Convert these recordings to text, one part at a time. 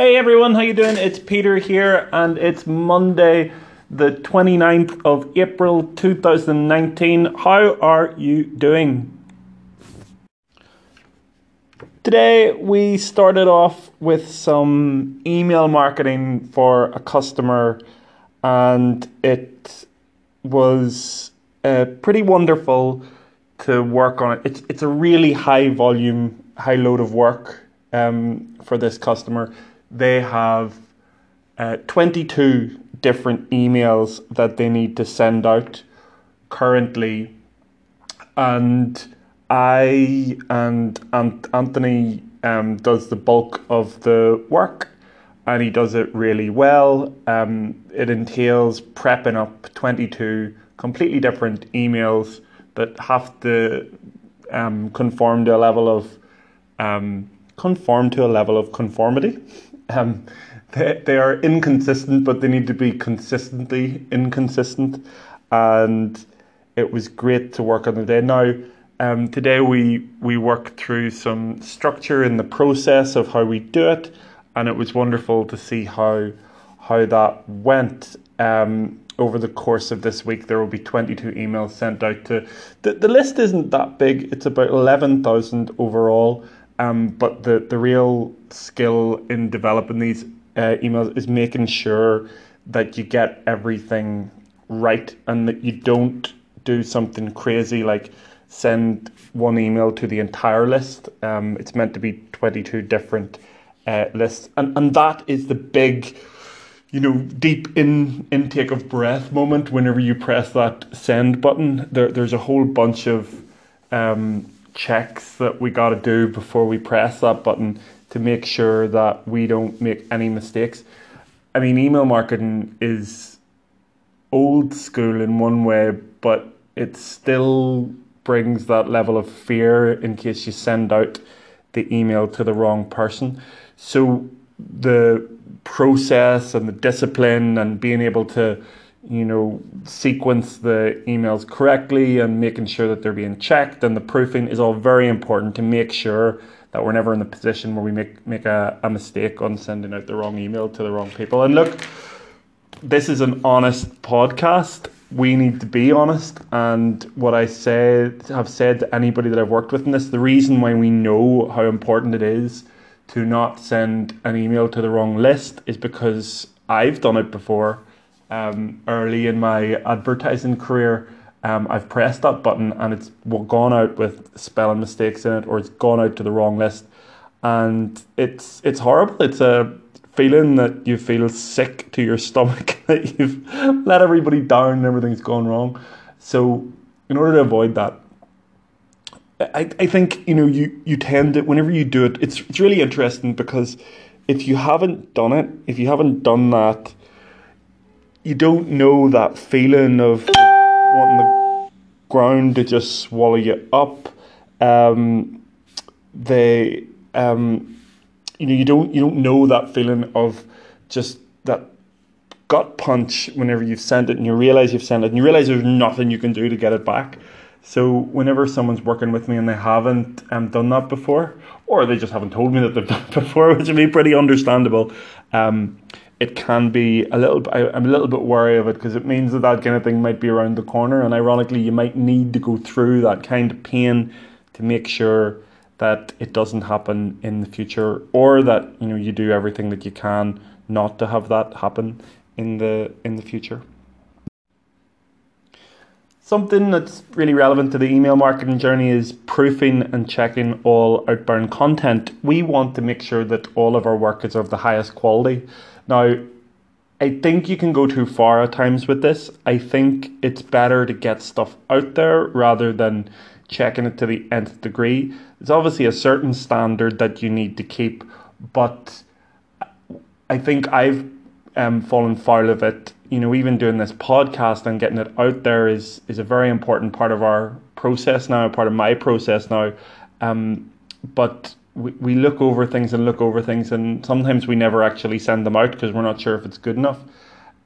Hey everyone, how you doing? It's Peter here and it's Monday the 29th of April 2019. How are you doing? Today we started off with some email marketing for a customer and it was uh, pretty wonderful to work on it. It's, it's a really high volume, high load of work um, for this customer they have uh, 22 different emails that they need to send out currently. And I and, and Anthony um, does the bulk of the work and he does it really well. Um, it entails prepping up 22 completely different emails that have to um, conform to a level of um, conform to a level of conformity. Um, they, they are inconsistent, but they need to be consistently inconsistent. And it was great to work on the day. Now, um, today we we worked through some structure in the process of how we do it, and it was wonderful to see how how that went. Um, over the course of this week, there will be 22 emails sent out to. The, the list isn't that big, it's about 11,000 overall. Um, but the, the real skill in developing these uh, emails is making sure that you get everything right and that you don't do something crazy like send one email to the entire list. Um, it's meant to be 22 different uh, lists. And, and that is the big, you know, deep in intake of breath moment whenever you press that send button. There, there's a whole bunch of um, checks that we got to do before we press that button to make sure that we don't make any mistakes. I mean, email marketing is old school in one way, but it still brings that level of fear in case you send out the email to the wrong person. So the process and the discipline and being able to you know, sequence the emails correctly and making sure that they're being checked and the proofing is all very important to make sure that we're never in the position where we make make a, a mistake on sending out the wrong email to the wrong people. And look, this is an honest podcast. We need to be honest. And what I say have said to anybody that I've worked with in this, the reason why we know how important it is to not send an email to the wrong list is because I've done it before um, early in my advertising career, um, I've pressed that button and it's gone out with spelling mistakes in it, or it's gone out to the wrong list, and it's it's horrible. It's a feeling that you feel sick to your stomach that you've let everybody down and everything's gone wrong. So, in order to avoid that, I, I think you know you you tend to whenever you do it, it's it's really interesting because if you haven't done it, if you haven't done that you don't know that feeling of wanting the ground to just swallow you up. Um, they, um, you know, you don't you don't know that feeling of just that gut punch whenever you've sent it and you realize you've sent it and you realize there's nothing you can do to get it back. So whenever someone's working with me and they haven't um, done that before, or they just haven't told me that they've done it before, which would be pretty understandable, um, it can be a little. I, I'm a little bit wary of it because it means that that kind of thing might be around the corner, and ironically, you might need to go through that kind of pain to make sure that it doesn't happen in the future, or that you know you do everything that you can not to have that happen in the in the future. Something that's really relevant to the email marketing journey is proofing and checking all outbound content. We want to make sure that all of our work is of the highest quality. Now, I think you can go too far at times with this. I think it's better to get stuff out there rather than checking it to the nth degree. There's obviously a certain standard that you need to keep, but I think I've um, fallen foul of it. You know, even doing this podcast and getting it out there is is a very important part of our process now, part of my process now. Um, but we, we look over things and look over things, and sometimes we never actually send them out because we're not sure if it's good enough.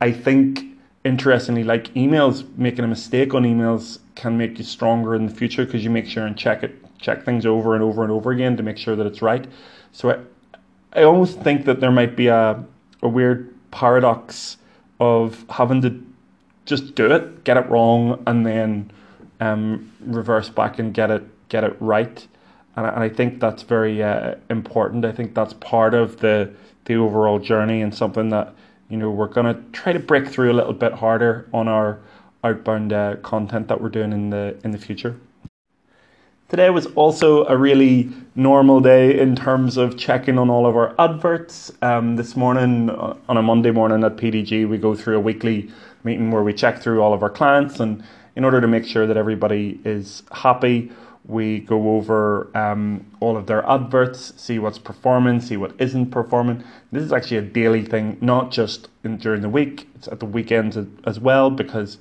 I think, interestingly, like emails, making a mistake on emails can make you stronger in the future because you make sure and check it, check things over and over and over again to make sure that it's right. So I, I almost think that there might be a a weird paradox of having to just do it, get it wrong, and then um, reverse back and get it get it right. And I, and I think that's very uh, important. I think that's part of the the overall journey and something that you know we're gonna try to break through a little bit harder on our outbound uh, content that we're doing in the in the future. Today was also a really normal day in terms of checking on all of our adverts. Um, this morning, uh, on a Monday morning at PDG, we go through a weekly meeting where we check through all of our clients, and in order to make sure that everybody is happy, we go over um, all of their adverts, see what's performing, see what isn't performing. This is actually a daily thing, not just in, during the week; it's at the weekends as well because.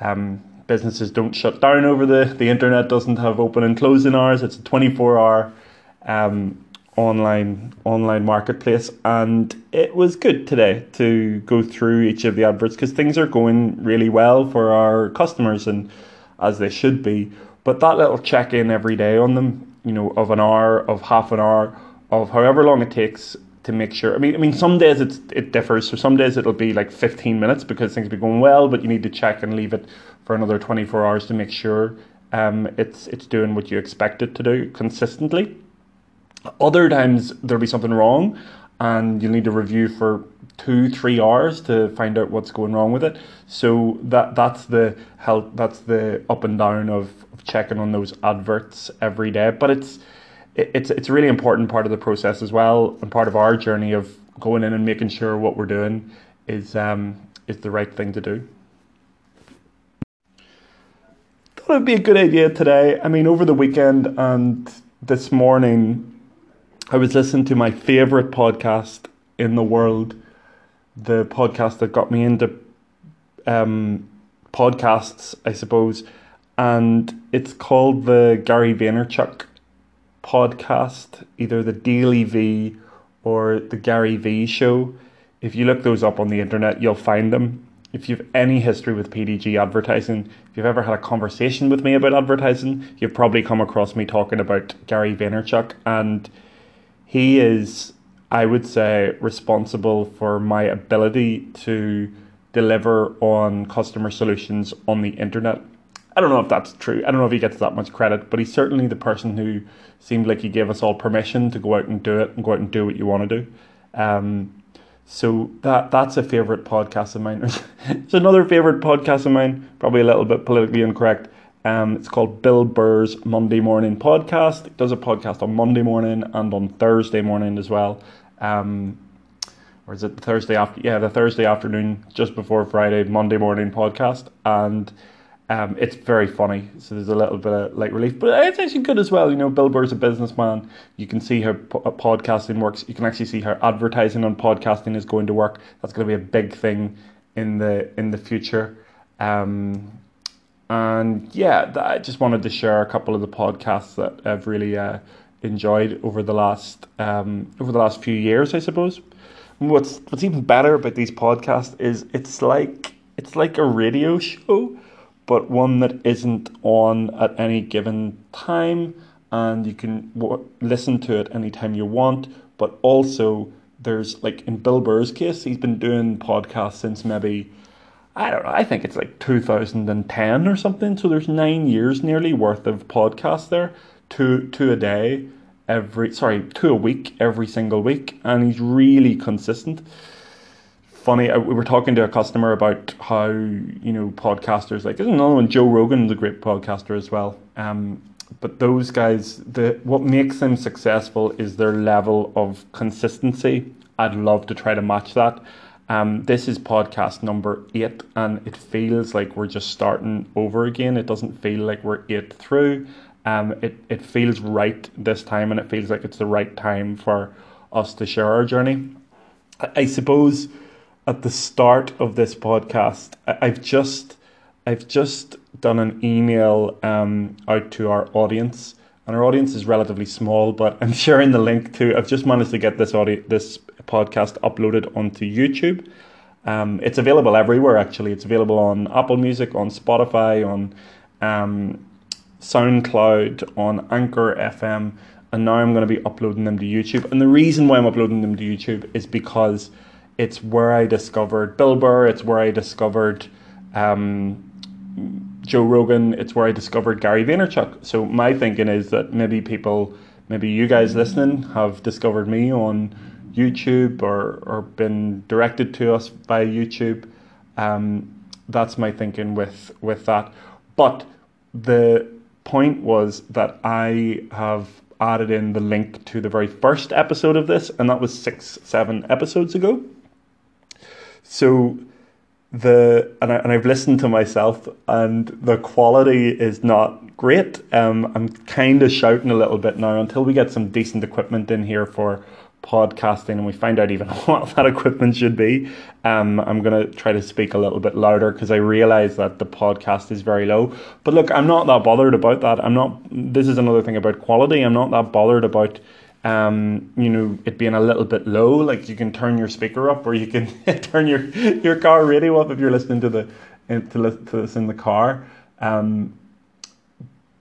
Um, businesses don't shut down over the the internet doesn't have open and closing hours. It's a twenty four hour um, online online marketplace, and it was good today to go through each of the adverts because things are going really well for our customers and as they should be. But that little check in every day on them, you know, of an hour, of half an hour, of however long it takes to make sure. I mean, I mean, some days it's it differs. So some days it'll be like fifteen minutes because things be going well, but you need to check and leave it for another 24 hours to make sure um, it's it's doing what you expect it to do consistently. Other times there'll be something wrong, and you'll need to review for two three hours to find out what's going wrong with it. So that that's the help. That's the up and down of, of checking on those adverts every day. But it's it's it's a really important part of the process as well, and part of our journey of going in and making sure what we're doing is um, is the right thing to do thought it'd be a good idea today. I mean, over the weekend and this morning, I was listening to my favorite podcast in the world, the podcast that got me into um, podcasts, I suppose, and it's called the Gary Vaynerchuk podcast, either the DailyVee or the Gary V Show. If you look those up on the internet, you'll find them. If you've any history with PDG advertising, if you've ever had a conversation with me about advertising, you've probably come across me talking about Gary Vaynerchuk, and he is, I would say, responsible for my ability to deliver on customer solutions on the internet. I don't know if that's true. I don't know if he gets that much credit, but he's certainly the person who seemed like he gave us all permission to go out and do it and go out and do what you want to do. Um, so that that's a favorite podcast of mine. it's another favorite podcast of mine, probably a little bit politically incorrect. Um, it's called Bill Burr's Monday Morning Podcast. It does a podcast on Monday morning and on Thursday morning as well. Um, or is it the Thursday after? Yeah, the Thursday afternoon, just before Friday, Monday morning podcast, and um, it's very funny, so there's a little bit of like relief, but it's actually good as well. You know, Bill Burr's a businessman. You can see how po- podcasting works. You can actually see how advertising on podcasting is going to work. That's going to be a big thing in the in the future. Um, and yeah, I just wanted to share a couple of the podcasts that I've really uh, enjoyed over the last um, over the last few years, I suppose. What's what's even better about these podcasts is it's like it's like a radio show but one that isn't on at any given time and you can w- listen to it anytime you want but also there's like in bill burr's case he's been doing podcasts since maybe i don't know i think it's like 2010 or something so there's nine years nearly worth of podcasts there two two a day every sorry two a week every single week and he's really consistent funny. Uh, we were talking to a customer about how you know podcasters like there's another one. Joe Rogan the great podcaster as well. Um, but those guys, the what makes them successful is their level of consistency. I'd love to try to match that. Um, this is podcast number eight, and it feels like we're just starting over again. It doesn't feel like we're eight through. Um, it it feels right this time, and it feels like it's the right time for us to share our journey. I, I suppose at the start of this podcast, I've just I've just done an email um, out to our audience, and our audience is relatively small, but I'm sharing the link to. I've just managed to get this audio this podcast uploaded onto YouTube. Um, it's available everywhere. Actually, it's available on Apple Music, on Spotify, on um, SoundCloud, on Anchor FM, and now I'm going to be uploading them to YouTube. And the reason why I'm uploading them to YouTube is because it's where I discovered Bill Burr, it's where I discovered um, Joe Rogan, it's where I discovered Gary Vaynerchuk. So my thinking is that maybe people, maybe you guys listening, have discovered me on YouTube or, or been directed to us by YouTube. Um, that's my thinking with with that. But the point was that I have added in the link to the very first episode of this, and that was six, seven episodes ago. So the and, I, and I've listened to myself, and the quality is not great. Um, I'm kind of shouting a little bit now until we get some decent equipment in here for podcasting and we find out even what that equipment should be. Um, I'm going to try to speak a little bit louder because I realize that the podcast is very low. But look, I'm not that bothered about that. I'm not, this is another thing about quality. I'm not that bothered about, um, you know, it being a little bit low. Like you can turn your speaker up or you can turn your, your car radio up if you're listening to the, to, to this in the car. Um,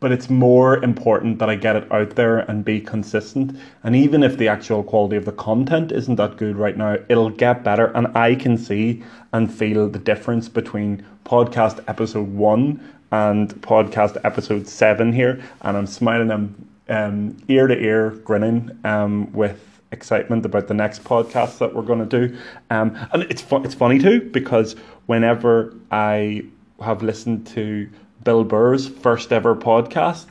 but it's more important that I get it out there and be consistent. And even if the actual quality of the content isn't that good right now, it'll get better. And I can see and feel the difference between podcast episode one and podcast episode seven here. And I'm smiling, I'm um, ear to ear grinning um, with excitement about the next podcast that we're going to do. Um, and it's, fu- it's funny too, because whenever I have listened to Bill Burr's first ever podcast.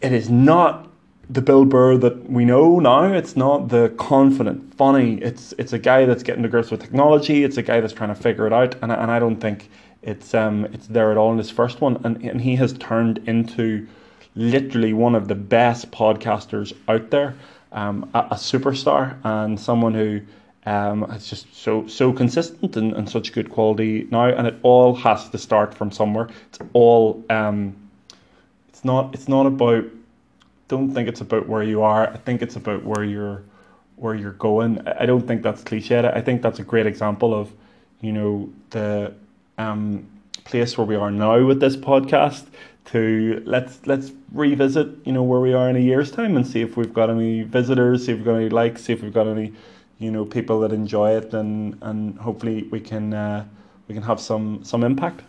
It is not the Bill Burr that we know now. It's not the confident, funny. It's it's a guy that's getting to grips with technology. It's a guy that's trying to figure it out, and and I don't think it's um it's there at all in his first one. And and he has turned into literally one of the best podcasters out there, um, a, a superstar and someone who um, it's just so so consistent and, and such good quality now, and it all has to start from somewhere. It's all um, it's not it's not about. Don't think it's about where you are. I think it's about where you're where you're going. I don't think that's cliched. I think that's a great example of you know the um, place where we are now with this podcast. To let's let's revisit you know where we are in a year's time and see if we've got any visitors, see if we've got any likes, see if we've got any you know people that enjoy it and and hopefully we can uh, we can have some some impact.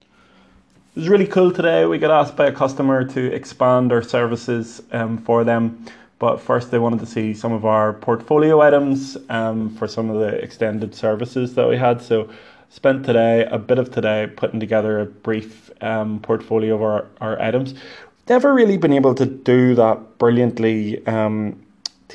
It was really cool today. We got asked by a customer to expand our services um, for them, but first they wanted to see some of our portfolio items um, for some of the extended services that we had. So spent today a bit of today putting together a brief um, portfolio of our, our items. Never really been able to do that brilliantly um,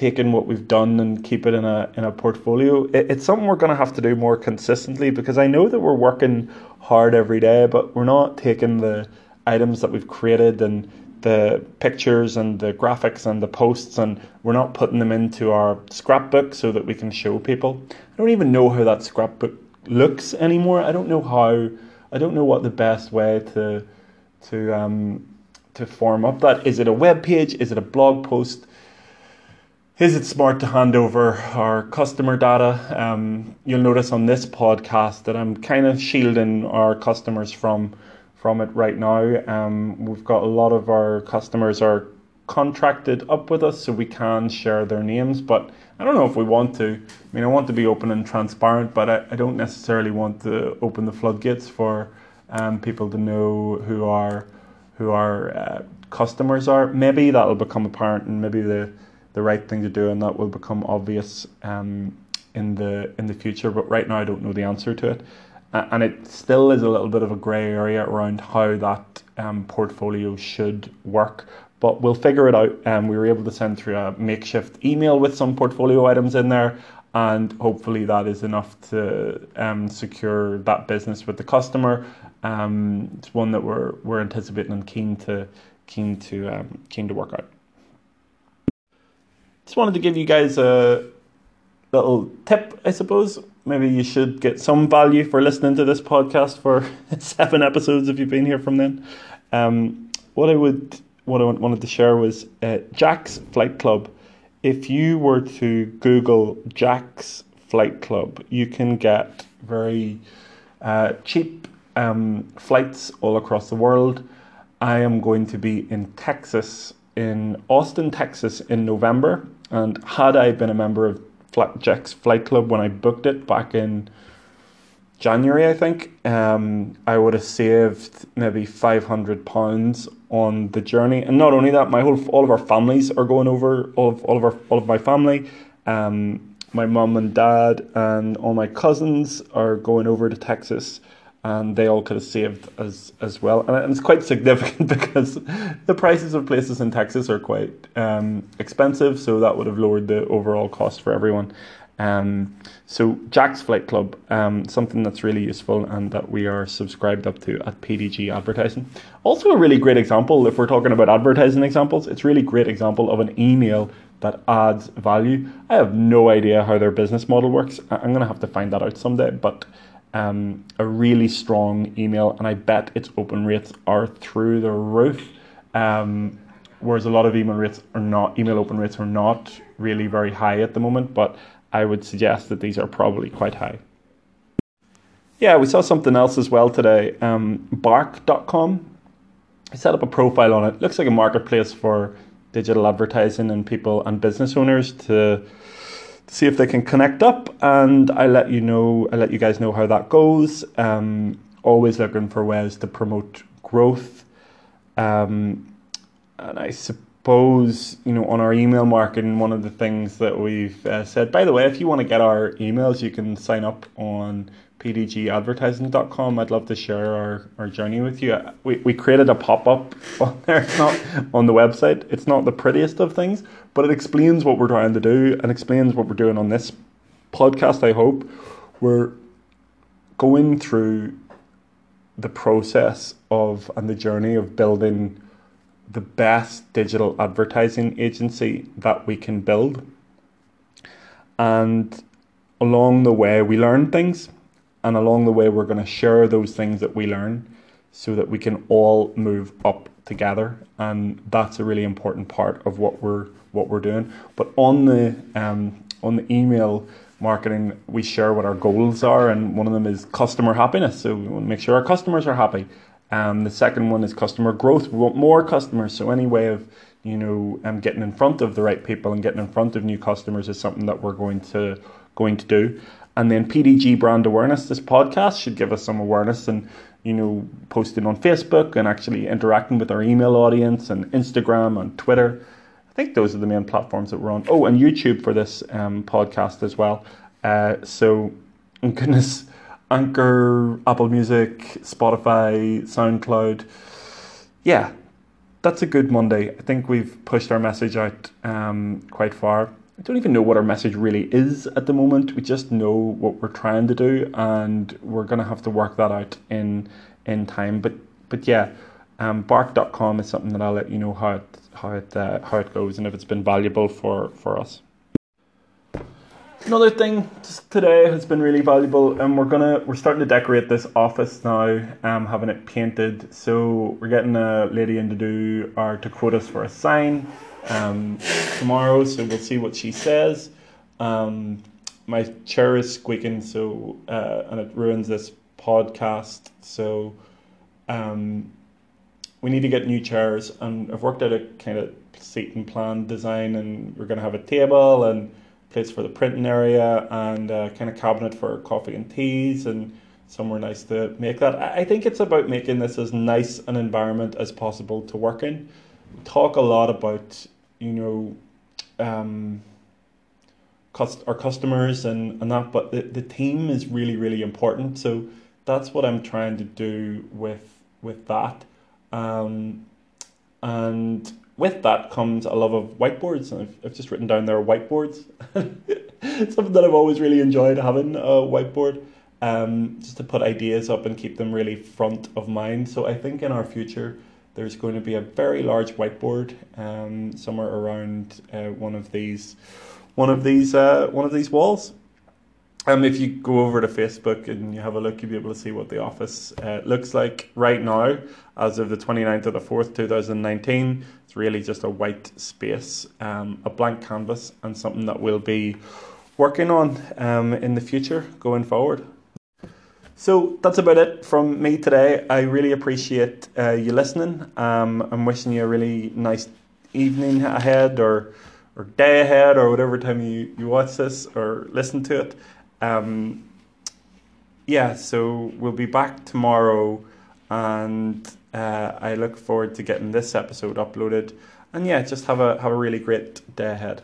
taking what we've done and keep it in a in a portfolio. It, it's something we're going to have to do more consistently because I know that we're working hard every day, but we're not taking the items that we've created and the pictures and the graphics and the posts and we're not putting them into our scrapbook so that we can show people. I don't even know how that scrapbook looks anymore. I don't know how I don't know what the best way to to um to form up that is it a web page is it a blog post is it smart to hand over our customer data? Um, you'll notice on this podcast that I'm kind of shielding our customers from from it right now. Um, we've got a lot of our customers are contracted up with us, so we can share their names. But I don't know if we want to. I mean, I want to be open and transparent, but I, I don't necessarily want to open the floodgates for um, people to know who our who our uh, customers are. Maybe that'll become apparent, and maybe the the right thing to do, and that will become obvious um, in the in the future. But right now, I don't know the answer to it, uh, and it still is a little bit of a grey area around how that um, portfolio should work. But we'll figure it out. And um, we were able to send through a makeshift email with some portfolio items in there, and hopefully that is enough to um, secure that business with the customer. Um, it's one that we're we're anticipating and keen to keen to um, keen to work out just wanted to give you guys a little tip, I suppose. Maybe you should get some value for listening to this podcast for seven episodes if you've been here from then. Um, what I would, what I wanted to share was uh, Jack's Flight Club. If you were to Google Jack's Flight Club, you can get very uh, cheap um, flights all across the world. I am going to be in Texas in Austin, Texas in November. And had I been a member of Jack's Flight Club when I booked it back in January, I think, um, I would have saved maybe five hundred pounds on the journey. And not only that, my whole all of our families are going over. All of all of our all of my family, um, my mum and dad, and all my cousins are going over to Texas and they all could have saved as as well. And it's quite significant because the prices of places in Texas are quite um, expensive, so that would have lowered the overall cost for everyone. Um, so Jack's Flight Club, um, something that's really useful and that we are subscribed up to at PDG Advertising. Also a really great example, if we're talking about advertising examples, it's really great example of an email that adds value. I have no idea how their business model works. I'm going to have to find that out someday, but um, a really strong email, and I bet its open rates are through the roof. Um, whereas a lot of email rates are not, email open rates are not really very high at the moment, but I would suggest that these are probably quite high. Yeah, we saw something else as well today. Um, Bark.com. I set up a profile on it. Looks like a marketplace for digital advertising and people and business owners to see if they can connect up, and I let you know. I let you guys know how that goes. Um, always looking for ways to promote growth, um, and I suppose you know on our email marketing, one of the things that we've uh, said. By the way, if you want to get our emails, you can sign up on pdgadvertising.com. I'd love to share our, our journey with you. We, we created a pop up on there. It's not on the website. It's not the prettiest of things, but it explains what we're trying to do and explains what we're doing on this podcast. I hope we're going through the process of and the journey of building the best digital advertising agency that we can build. And along the way, we learn things and along the way, we're going to share those things that we learn so that we can all move up together. And that's a really important part of what we're what we're doing. But on the um, on the email marketing, we share what our goals are, and one of them is customer happiness. So we want to make sure our customers are happy. Um, the second one is customer growth. We want more customers. So any way of you know um, getting in front of the right people and getting in front of new customers is something that we're going to going to do. And then PDG brand awareness. This podcast should give us some awareness and you know posting on Facebook and actually interacting with our email audience and Instagram and Twitter. I think those are the main platforms that we're on. Oh, and YouTube for this um, podcast as well. Uh, so, goodness, Anchor, Apple Music, Spotify, SoundCloud. Yeah, that's a good Monday. I think we've pushed our message out um, quite far. I don't even know what our message really is at the moment. We just know what we're trying to do, and we're gonna have to work that out in in time. But but yeah, um, Bark.com is something that I'll let you know how it how it uh, how it goes and if it's been valuable for for us. Another thing just today has been really valuable, and we're gonna we're starting to decorate this office now, um, having it painted. So we're getting a lady in to do our to quote us for a sign um, tomorrow, so we'll see what she says. Um, my chair is squeaking, so uh, and it ruins this podcast. So um, we need to get new chairs, and I've worked out a kind of seating plan design, and we're going to have a table and place for the printing area, and kind of cabinet for coffee and teas, and somewhere nice to make that. I think it's about making this as nice an environment as possible to work in talk a lot about you know um, cost, our customers and, and that, but the, the team is really really important. So that's what I'm trying to do with with that, um, and with that comes a love of whiteboards. I've, I've just written down there whiteboards. Something that I've always really enjoyed having a whiteboard. Um, just to put ideas up and keep them really front of mind. So I think in our future there's going to be a very large whiteboard um, somewhere around uh, one of these one of these uh, one of these walls. Um, if you go over to Facebook and you have a look, you'll be able to see what the office uh, looks like right now, as of the 29th of the 4th, 2019. It's really just a white space, um, a blank canvas, and something that we'll be working on um, in the future going forward. So that's about it from me today. I really appreciate uh, you listening. Um, I'm wishing you a really nice evening ahead or or day ahead or whatever time you, you watch this or listen to it. Um, yeah, so we'll be back tomorrow and uh, I look forward to getting this episode uploaded. And yeah, just have a have a really great day ahead.